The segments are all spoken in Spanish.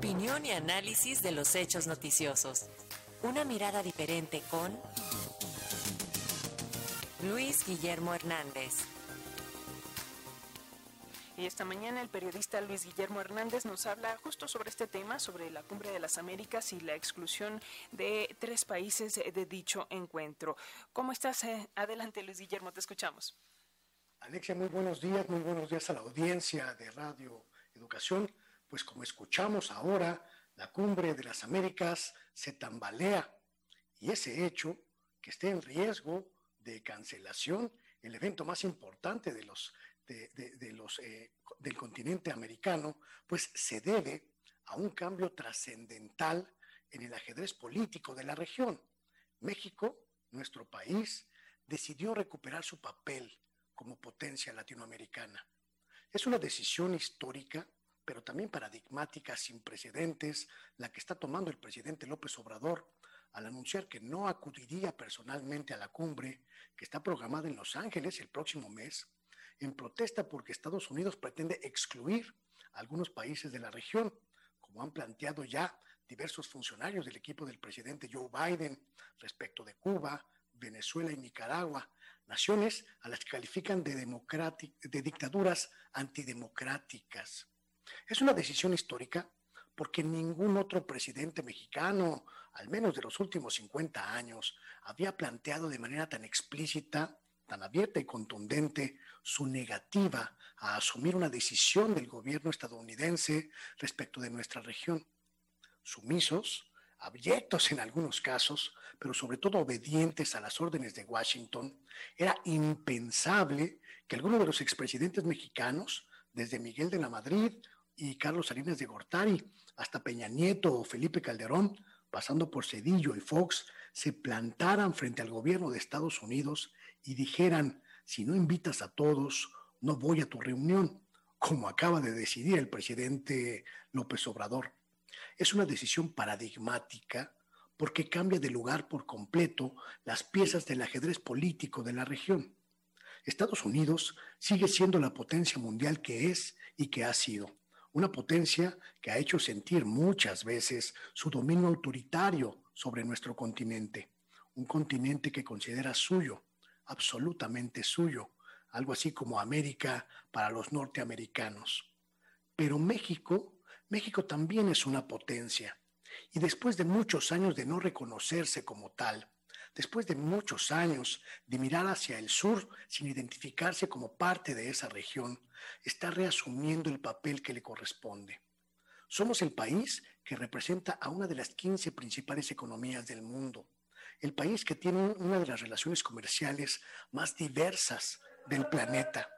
Opinión y análisis de los hechos noticiosos. Una mirada diferente con Luis Guillermo Hernández. Y esta mañana el periodista Luis Guillermo Hernández nos habla justo sobre este tema, sobre la Cumbre de las Américas y la exclusión de tres países de dicho encuentro. ¿Cómo estás? Eh, adelante, Luis Guillermo, te escuchamos. Alexia, muy buenos días, muy buenos días a la audiencia de Radio Educación. Pues como escuchamos ahora, la Cumbre de las Américas se tambalea y ese hecho que esté en riesgo de cancelación, el evento más importante eh, del continente americano, pues se debe a un cambio trascendental en el ajedrez político de la región. México, nuestro país, decidió recuperar su papel como potencia latinoamericana. Es una decisión histórica, pero también paradigmática, sin precedentes, la que está tomando el presidente López Obrador al anunciar que no acudiría personalmente a la cumbre que está programada en Los Ángeles el próximo mes, en protesta porque Estados Unidos pretende excluir a algunos países de la región, como han planteado ya diversos funcionarios del equipo del presidente Joe Biden respecto de Cuba, Venezuela y Nicaragua, naciones a las que califican de, de dictaduras antidemocráticas. Es una decisión histórica porque ningún otro presidente mexicano, al menos de los últimos 50 años, había planteado de manera tan explícita, tan abierta y contundente su negativa a asumir una decisión del gobierno estadounidense respecto de nuestra región. Sumisos, abyectos en algunos casos, pero sobre todo obedientes a las órdenes de Washington, era impensable que alguno de los expresidentes mexicanos, desde Miguel de la Madrid y Carlos Salinas de Gortari, hasta Peña Nieto o Felipe Calderón, pasando por Cedillo y Fox, se plantaran frente al gobierno de Estados Unidos y dijeran, si no invitas a todos, no voy a tu reunión, como acaba de decidir el presidente López Obrador. Es una decisión paradigmática porque cambia de lugar por completo las piezas del ajedrez político de la región. Estados Unidos sigue siendo la potencia mundial que es y que ha sido una potencia que ha hecho sentir muchas veces su dominio autoritario sobre nuestro continente, un continente que considera suyo, absolutamente suyo, algo así como América para los norteamericanos. Pero México, México también es una potencia, y después de muchos años de no reconocerse como tal, después de muchos años de mirar hacia el sur sin identificarse como parte de esa región, está reasumiendo el papel que le corresponde. Somos el país que representa a una de las 15 principales economías del mundo, el país que tiene una de las relaciones comerciales más diversas del planeta,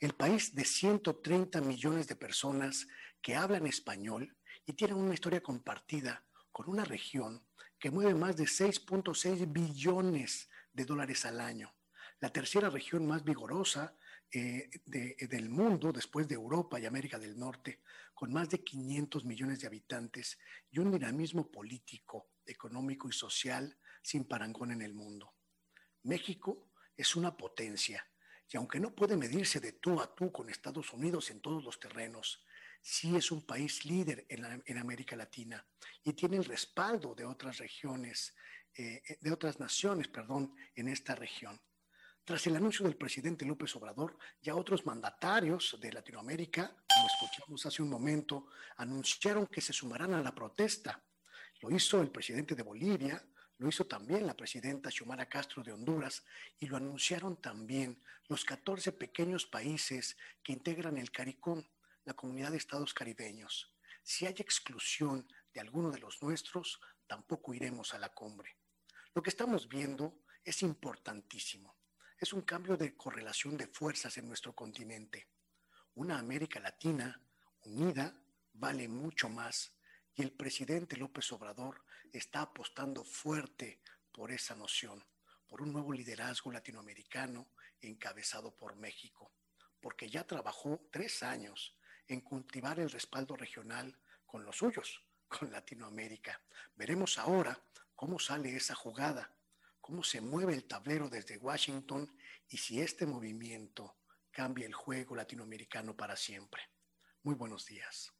el país de 130 millones de personas que hablan español y tienen una historia compartida con una región que mueve más de 6.6 billones de dólares al año, la tercera región más vigorosa eh, del mundo después de Europa y América del Norte, con más de 500 millones de habitantes y un dinamismo político, económico y social sin parangón en el mundo. México es una potencia y aunque no puede medirse de tú a tú con Estados Unidos en todos los terrenos, sí es un país líder en, América Latina y tiene el respaldo de otras regiones, eh, eh, de otras naciones, perdón, en esta región. Tras el anuncio del presidente López Obrador, ya otros mandatarios de Latinoamérica, como escuchamos hace un momento, anunciaron que se sumarán a la protesta. Lo hizo el presidente de Bolivia, lo hizo también la presidenta Xiomara Castro de Honduras y lo anunciaron también los 14 pequeños países que integran el CARICOM, la comunidad de estados caribeños. Si hay exclusión de alguno de los nuestros, tampoco iremos a la cumbre. Lo que estamos viendo es importantísimo. Es un cambio de correlación de fuerzas en nuestro continente. Una América Latina unida vale mucho más y el presidente López Obrador está apostando fuerte por esa noción, por un nuevo liderazgo latinoamericano encabezado por México, porque ya trabajó tres años en cultivar el respaldo regional con los suyos, con Latinoamérica. Veremos ahora cómo sale esa jugada, cómo se mueve el tablero desde Washington y si este movimiento cambia el juego latinoamericano para siempre. Muy buenos días.